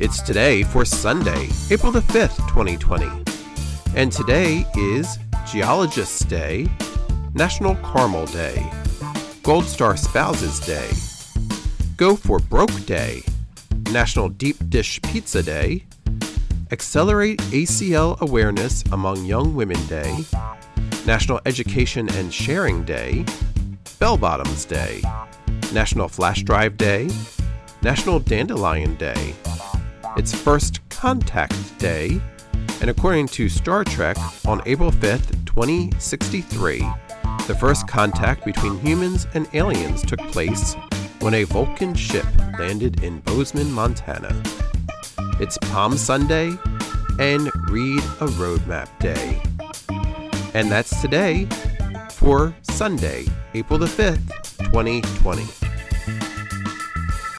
It's today for Sunday, April the 5th, 2020. And today is Geologist's Day, National Caramel Day, Gold Star Spouses Day, Go for Broke Day, National Deep Dish Pizza Day, Accelerate ACL Awareness Among Young Women Day, National Education and Sharing Day, Bell Bottoms Day, National Flash Drive Day, National Dandelion Day, its first Contact Day, and according to Star Trek, on April 5th, 2063, the first contact between humans and aliens took place when a Vulcan ship landed in Bozeman, Montana. It's Palm Sunday and Read a Roadmap Day. And that's today for Sunday, April the 5th, 2020.